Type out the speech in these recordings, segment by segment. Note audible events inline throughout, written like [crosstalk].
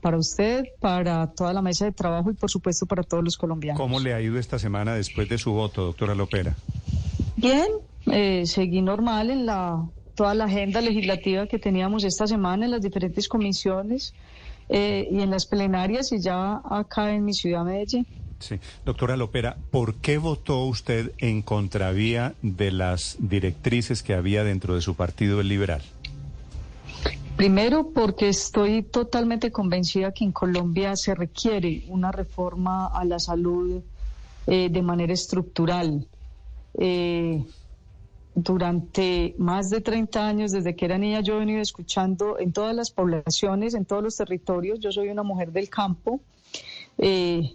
Para usted, para toda la mesa de trabajo y por supuesto para todos los colombianos. ¿Cómo le ha ido esta semana después de su voto, doctora Lopera? Bien, eh, seguí normal en la toda la agenda legislativa que teníamos esta semana en las diferentes comisiones eh, y en las plenarias y ya acá en mi ciudad Medellín. Sí, doctora Lopera, ¿por qué votó usted en contravía de las directrices que había dentro de su partido el liberal? Primero, porque estoy totalmente convencida que en Colombia se requiere una reforma a la salud eh, de manera estructural. Eh, durante más de 30 años, desde que era niña, yo he venido escuchando en todas las poblaciones, en todos los territorios, yo soy una mujer del campo, eh,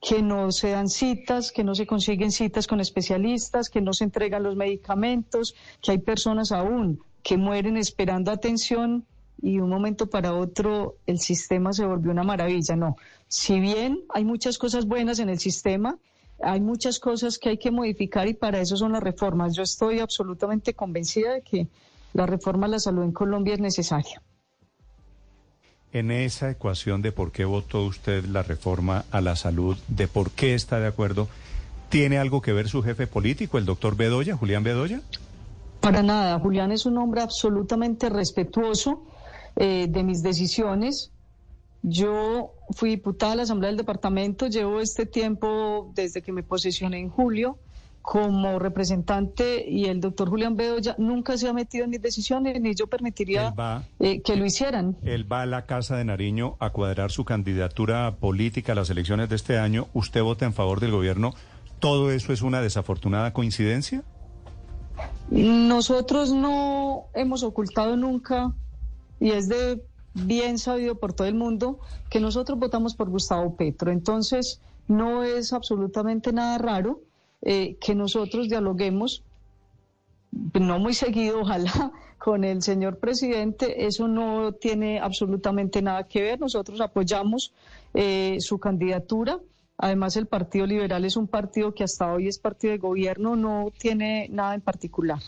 que no se dan citas, que no se consiguen citas con especialistas, que no se entregan los medicamentos, que hay personas aún que mueren esperando atención y de un momento para otro el sistema se volvió una maravilla. No, si bien hay muchas cosas buenas en el sistema, hay muchas cosas que hay que modificar y para eso son las reformas. Yo estoy absolutamente convencida de que la reforma a la salud en Colombia es necesaria. En esa ecuación de por qué votó usted la reforma a la salud, de por qué está de acuerdo, ¿tiene algo que ver su jefe político, el doctor Bedoya, Julián Bedoya? Para nada, Julián es un hombre absolutamente respetuoso eh, de mis decisiones. Yo fui diputada de la Asamblea del Departamento, llevo este tiempo desde que me posesioné en julio como representante y el doctor Julián Bedoya nunca se ha metido en mis decisiones ni yo permitiría eh, que lo hicieran. Él va a la Casa de Nariño a cuadrar su candidatura política a las elecciones de este año. ¿Usted vota en favor del gobierno? ¿Todo eso es una desafortunada coincidencia? Nosotros no hemos ocultado nunca y es de bien sabido por todo el mundo que nosotros votamos por Gustavo Petro. Entonces, no es absolutamente nada raro eh, que nosotros dialoguemos, no muy seguido, ojalá, [laughs] con el señor presidente. Eso no tiene absolutamente nada que ver. Nosotros apoyamos eh, su candidatura. Además, el Partido Liberal es un partido que hasta hoy es partido de gobierno, no tiene nada en particular.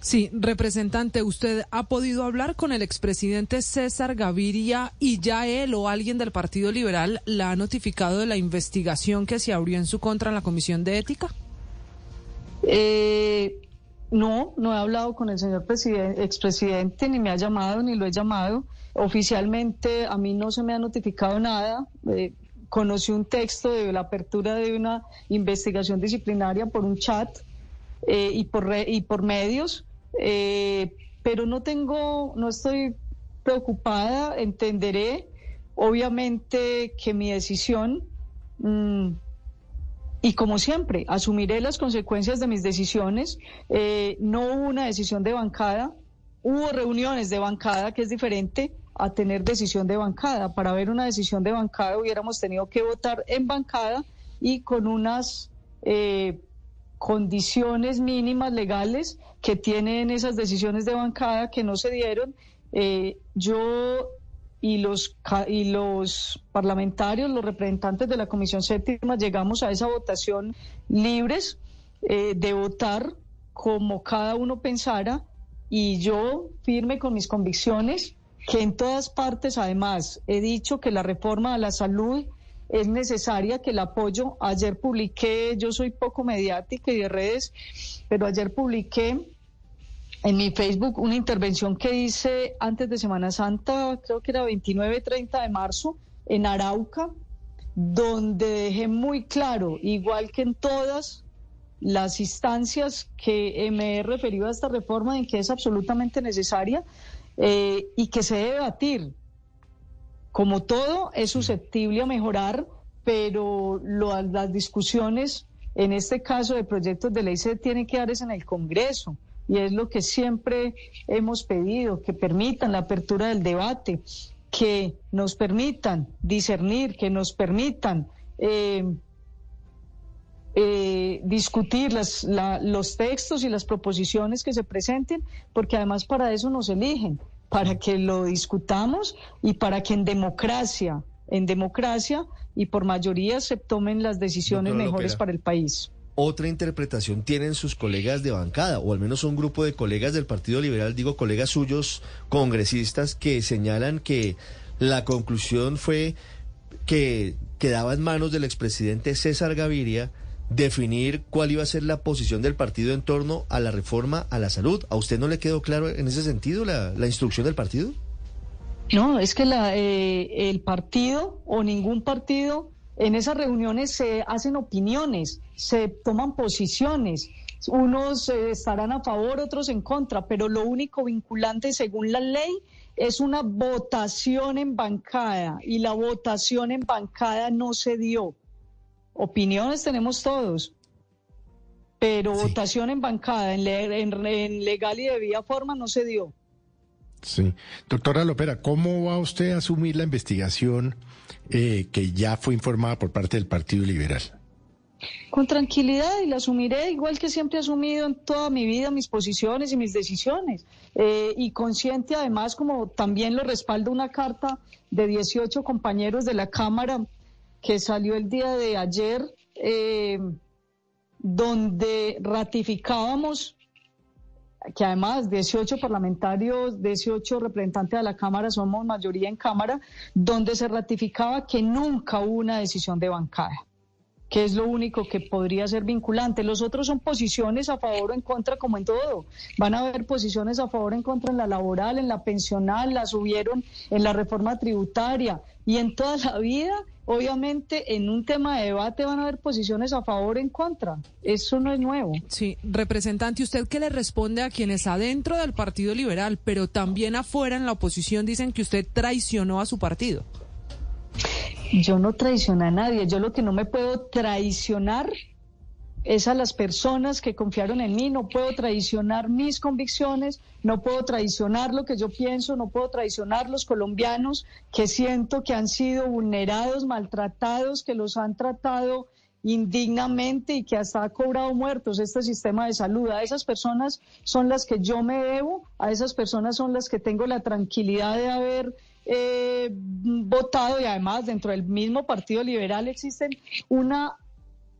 Sí, representante, ¿usted ha podido hablar con el expresidente César Gaviria y ya él o alguien del Partido Liberal la ha notificado de la investigación que se abrió en su contra en la Comisión de Ética? Eh, no, no he hablado con el señor expresidente, ni me ha llamado, ni lo he llamado. Oficialmente a mí no se me ha notificado nada. Eh, conocí un texto de la apertura de una investigación disciplinaria por un chat eh, y, por y por medios eh, pero no tengo, no estoy preocupada, entenderé obviamente que mi decisión, mm, y como siempre, asumiré las consecuencias de mis decisiones, eh, no hubo una decisión de bancada, hubo reuniones de bancada, que es diferente a tener decisión de bancada. Para ver una decisión de bancada hubiéramos tenido que votar en bancada y con unas... Eh, condiciones mínimas legales que tienen esas decisiones de bancada que no se dieron. Eh, yo y los, y los parlamentarios, los representantes de la Comisión Séptima, llegamos a esa votación libres eh, de votar como cada uno pensara y yo firme con mis convicciones que en todas partes, además, he dicho que la reforma a la salud es necesaria que el apoyo. Ayer publiqué, yo soy poco mediática y de redes, pero ayer publiqué en mi Facebook una intervención que hice antes de Semana Santa, creo que era 29, 30 de marzo, en Arauca, donde dejé muy claro, igual que en todas las instancias que me he referido a esta reforma, en que es absolutamente necesaria eh, y que se debe batir como todo, es susceptible a mejorar, pero las discusiones, en este caso de proyectos de ley, se tienen que dar en el Congreso. Y es lo que siempre hemos pedido, que permitan la apertura del debate. que nos permitan discernir, que nos permitan eh, eh, discutir las, los textos y las proposiciones que se presenten, porque además para eso nos eligen, para que lo discutamos y para que en democracia, en democracia y por mayoría se tomen las decisiones mejores para el país. Otra interpretación tienen sus colegas de bancada, o al menos un grupo de colegas del Partido Liberal, digo colegas suyos, congresistas, que señalan que la conclusión fue que quedaba en manos del expresidente César Gaviria definir cuál iba a ser la posición del partido en torno a la reforma a la salud. ¿A usted no le quedó claro en ese sentido la, instrucción del partido? No, es que la, eh, el partido o ningún partido en esas reuniones se hacen opiniones, se toman posiciones. Unos eh, estarán a favor, otros en contra, pero lo único vinculante según la ley es una votación en bancada y la votación en bancada no se dio. Opiniones tenemos todos, pero votación en bancada, en, legal y de vía forma no se dio. Sí. Doctora Lopera, ¿cómo va usted a asumir la investigación eh, que ya fue informada por parte del Partido Liberal? Con tranquilidad y la asumiré igual que siempre he asumido en toda mi vida mis posiciones y mis decisiones. Eh, y consciente además, como también lo respalda una carta de 18 compañeros de la Cámara que salió el día de ayer, eh, donde ratificábamos que además 18 parlamentarios, 18 representantes de la Cámara, somos mayoría en Cámara, donde se ratificaba que nunca hubo una decisión de bancada que es lo único que podría ser vinculante. Los otros son posiciones a favor o en contra, como en todo. Van a haber posiciones a favor o en contra en la laboral, en la pensional, las subieron en la reforma tributaria y en toda la vida. Obviamente, en un tema de debate van a haber posiciones a favor o en contra. Eso no es nuevo. Sí, representante, ¿usted qué le responde a quienes adentro del Partido Liberal, pero también afuera en la oposición dicen que usted traicionó a su partido? Yo no traiciono a nadie. Yo lo que no me puedo traicionar es a las personas que confiaron en mí. No puedo traicionar mis convicciones, no puedo traicionar lo que yo pienso, no puedo traicionar los colombianos que siento que han sido vulnerados, maltratados, que los han tratado indignamente y que hasta ha cobrado muertos este sistema de salud. A esas personas son las que yo me debo, a esas personas son las que tengo la tranquilidad de haber eh, votado y además dentro del mismo Partido Liberal existen una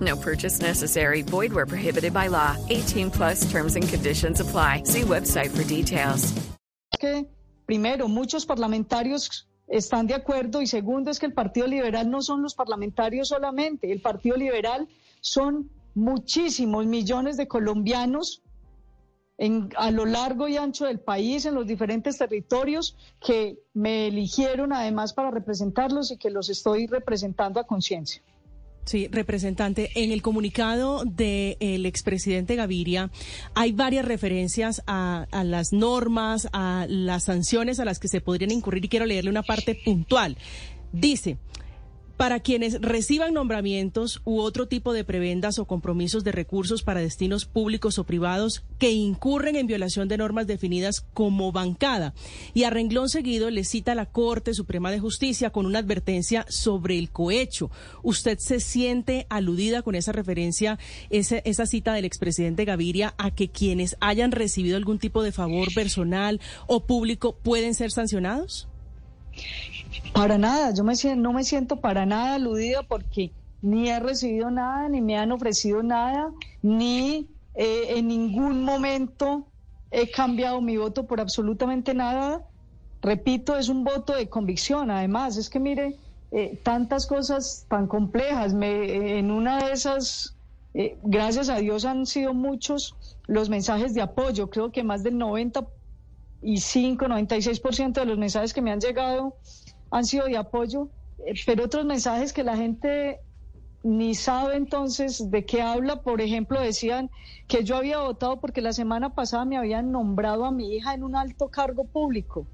No purchase necessary. Void where prohibited by law. 18 plus terms and conditions apply. See website for details. Que, primero, muchos parlamentarios están de acuerdo y segundo es que el Partido Liberal no son los parlamentarios solamente. El Partido Liberal son muchísimos millones de colombianos en, a lo largo y ancho del país, en los diferentes territorios, que me eligieron además para representarlos y que los estoy representando a conciencia. Sí, representante, en el comunicado del expresidente Gaviria hay varias referencias a, a, las normas, a las sanciones a las que se podrían incurrir y quiero leerle una parte puntual. Dice, para quienes reciban nombramientos u otro tipo de prebendas o compromisos de recursos para destinos públicos o privados que incurren en violación de normas definidas como bancada. Y a renglón seguido le cita la Corte Suprema de Justicia con una advertencia sobre el cohecho. ¿Usted se siente aludida con esa referencia, esa, esa cita del expresidente Gaviria, a que quienes hayan recibido algún tipo de favor personal o público pueden ser sancionados? Para nada, yo no me siento para nada aludida porque ni he recibido nada, ni me han ofrecido nada, ni eh, en ningún momento he cambiado mi voto por absolutamente nada. Repito, es un voto de convicción. Además, es que mire, eh, tantas cosas tan complejas. Me, en una de esas, eh, gracias a Dios, han sido muchos los mensajes de apoyo. Creo que más del 95, 96% de los mensajes que me han llegado han sido de apoyo, eh, pero otros mensajes que la gente ni sabe entonces de qué habla. Por ejemplo, decían que yo había votado porque la semana pasada me habían nombrado a mi hija en un alto cargo público.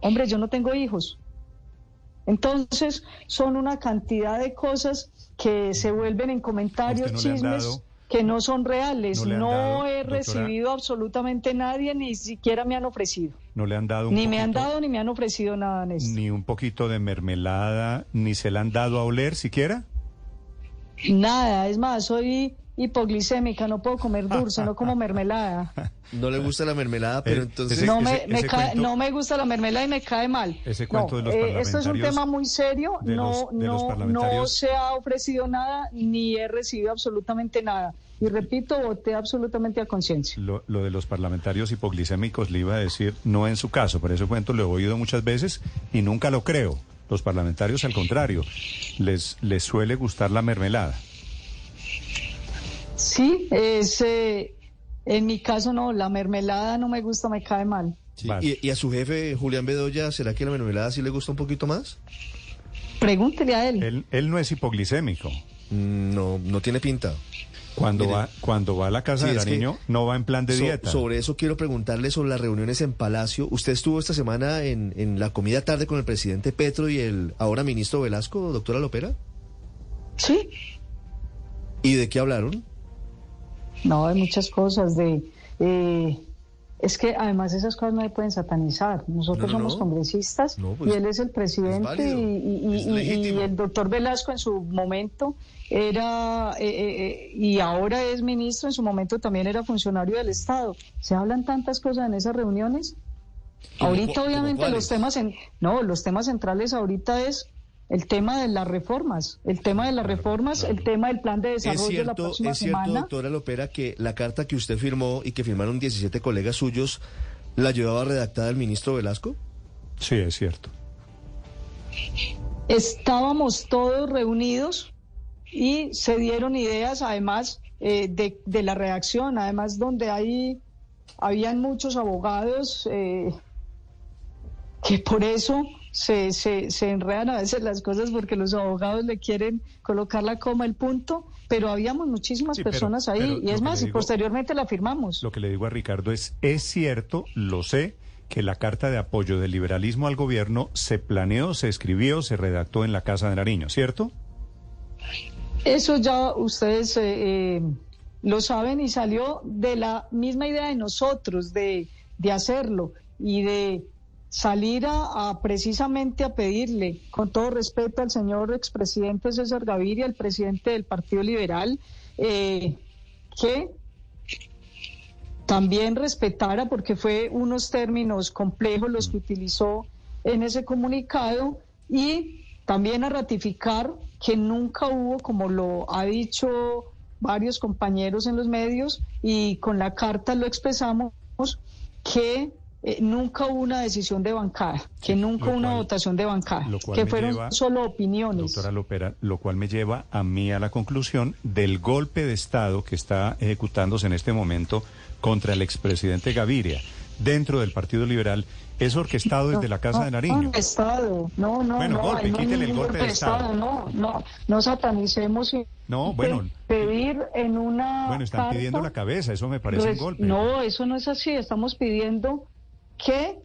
Hombre, yo no tengo hijos. Entonces, son una cantidad de cosas que se vuelven en comentarios, no chismes que no son reales. no dado, he doctora- recibido absolutamente nadie, ni siquiera me han ofrecido. No le han dado un Ni me han dado ni me han ofrecido nada, Néstor. ni un poquito de mermelada, ni se la han dado a oler siquiera. Nada, es más, soy hipoglicémica, no puedo comer [laughs] dulce, no como mermelada. No le gusta la mermelada, pero Eh, entonces... ese- no, me, ese- me ese cae- cuento- no me gusta la mermelada y me cae mal. Ese No, cuento de los eh, esto es un tema muy serio, no, los- no, no se ha ofrecido nada ni he recibido absolutamente nada. Y repito, voté absolutamente a conciencia. Lo, lo de los parlamentarios hipoglicémicos le iba a decir, no en su caso, pero ese cuento lo he oído muchas veces y nunca lo creo. Los parlamentarios, al contrario, les, les suele gustar la mermelada. Sí, es, eh, en mi caso no, la mermelada no me gusta, me cae mal. Sí, y, y a su jefe, Julián Bedoya, ¿será que la mermelada sí le gusta un poquito más? Pregúntele a él. Él, él no es hipoglicémico. Mm, No, no tiene pinta. Cuando Mire, va, cuando va a la casa sí, de es que Nariño, no va en plan de So- dieta. sobre eso quiero preguntarle sobre las reuniones en Palacio. Usted estuvo esta semana en, en la comida tarde con el presidente Petro y el ahora ministro Velasco, doctora Lopera. Sí. ¿Y de qué hablaron? No, hay muchas cosas de... eh, es que además esas cosas no se pueden satanizar. Nosotros No, no, somos no. congresistas pues, y él es el presidente válido, y, y- el doctor Velasco en su momento era, eh, eh, eh, y ahora es ministro, en su momento también era funcionario del Estado. Se hablan tantas cosas en esas reuniones. ¿Cómo Ahorita obviamente los temas en, no, los temas centrales ahorita es el tema de las reformas, el tema de las reformas, el tema del plan de Es desarrollo de la cierto, próxima es cierto, semana. doctora Lopera, que la carta que usted firmó y que firmaron 17 colegas suyos, ¿la llevaba redactada el ministro Velasco? Sí, es cierto. Estábamos todos reunidos y se dieron ideas, además eh, de, de la redacción, además donde hay, habían muchos abogados eh, que por eso se, se, se enredan a veces las cosas porque los abogados le quieren colocar la coma, el punto, pero habíamos muchísimas Sí, pero- personas ahí pero y es más, y posteriormente la firmamos. Lo que le digo a Ricardo es, es cierto, lo sé, que la carta de apoyo del liberalismo al gobierno se planeó, se escribió, se redactó en la Casa de Nariño, ¿cierto? Eso ya ustedes eh, eh, lo saben y salió de la misma idea de nosotros de, de hacerlo y de salir a, a precisamente a pedirle, con todo respeto al señor expresidente César Gaviria, el presidente del Partido Liberal, eh, que también respetara, porque fue unos términos complejos los que utilizó en ese comunicado, y también a ratificar que nunca hubo, como lo ha dicho varios compañeros en los medios, y con la carta lo expresamos, que eh, nunca hubo una decisión de bancada, que nunca hubo una votación de bancada, lo cual que fueron lleva- solo opiniones. Doctora Lopera, lo cual me lleva a mí a la conclusión del golpe de Estado que está ejecutándose en este momento contra el expresidente Gaviria dentro del Partido Liberal es orquestado desde la Casa de Nariño. No, Estado, no, no, Bueno, no, golpe, no quítele el golpe de Estado. No, no, no satanicemos y No, bueno. pedir en una Bueno, están carta- pidiendo la cabeza, eso me parece un golpe. No, eso no es así. Estamos pidiendo que,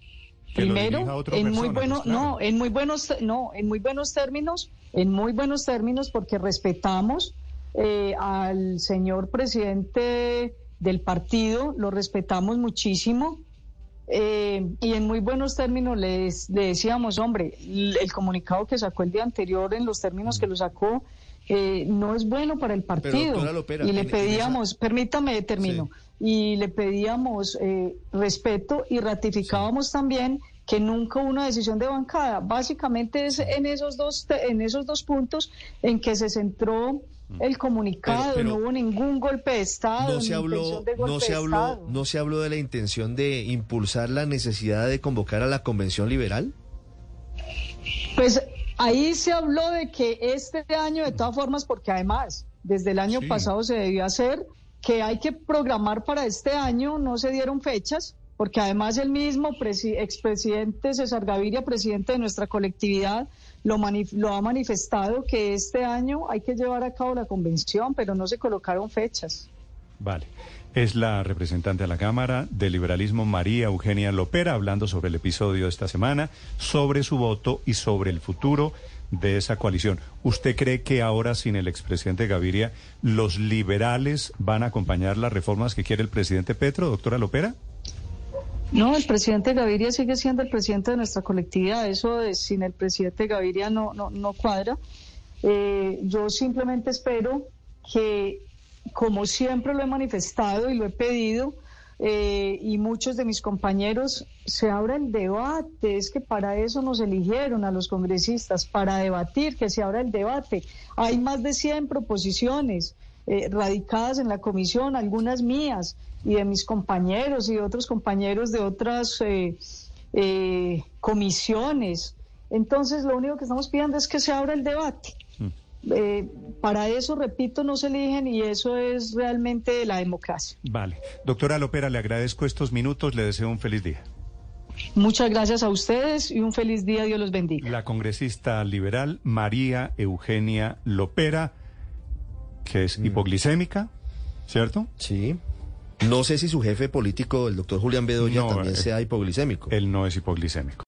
primero, en muy persona, bueno, pues, claro. no, en muy buenos, no, en muy buenos términos, en muy buenos términos, porque respetamos eh, al señor presidente del partido, lo respetamos muchísimo. eh, y en muy buenos términos les, le decíamos, hombre, el, el comunicado que sacó el día anterior en los términos que lo sacó eh, no es bueno para el partido. Lopera, y le en- en pedíamos, permítame, termino, y le pedíamos eh, respeto y ratificábamos también que nunca hubo una decisión de bancada. Básicamente es en esos dos en esos dos puntos en que se centró el comunicado, Pero- pero no hubo ningún golpe de estado, No se habló, de no se habló, no se habló de la intención de impulsar la necesidad de convocar a la convención liberal. Pues ahí se habló de que este año, de todas formas, porque además desde el año Sí. pasado se debió hacer, que hay que programar para este año, no se dieron fechas, porque además el mismo expresidente César Gaviria, presidente de nuestra colectividad, lo, lo ha manifestado que este año hay que llevar a cabo la convención, pero no se colocaron fechas. Vale. Es la representante de la Cámara de Liberalismo, María Eugenia Lopera, hablando sobre el episodio de esta semana, sobre su voto y sobre el futuro de esa coalición. ¿Usted cree que ahora, sin el expresidente Gaviria, los liberales van a acompañar las reformas que quiere el presidente Petro, doctora Lopera? No, el presidente Gaviria sigue siendo el presidente de nuestra colectividad. Eso sin el presidente Gaviria no, no, no cuadra. Eh, yo simplemente espero que como siempre lo he manifestado y lo he pedido, eh, y muchos de mis compañeros, se abra el debate. Es que para eso nos eligieron a los congresistas, para debatir, que se abra el debate. Hay más de 100 proposiciones eh, radicadas en la comisión, algunas mías y de mis compañeros y de otros compañeros de otras eh, comisiones. Entonces, lo único que estamos pidiendo es que se abra el debate. Eh, para eso, repito, no se eligen y eso es realmente la democracia. Vale. Doctora Lopera, le agradezco estos minutos, le deseo un feliz día. Muchas gracias a ustedes y un feliz día, Dios los bendiga. La congresista liberal María Eugenia Lopera, que es mm. hipoglicémica, ¿cierto? Sí. No sé si su jefe político, el doctor Julián Bedoya, no, también eh, sea hipoglicémico. Él no es hipoglicémico.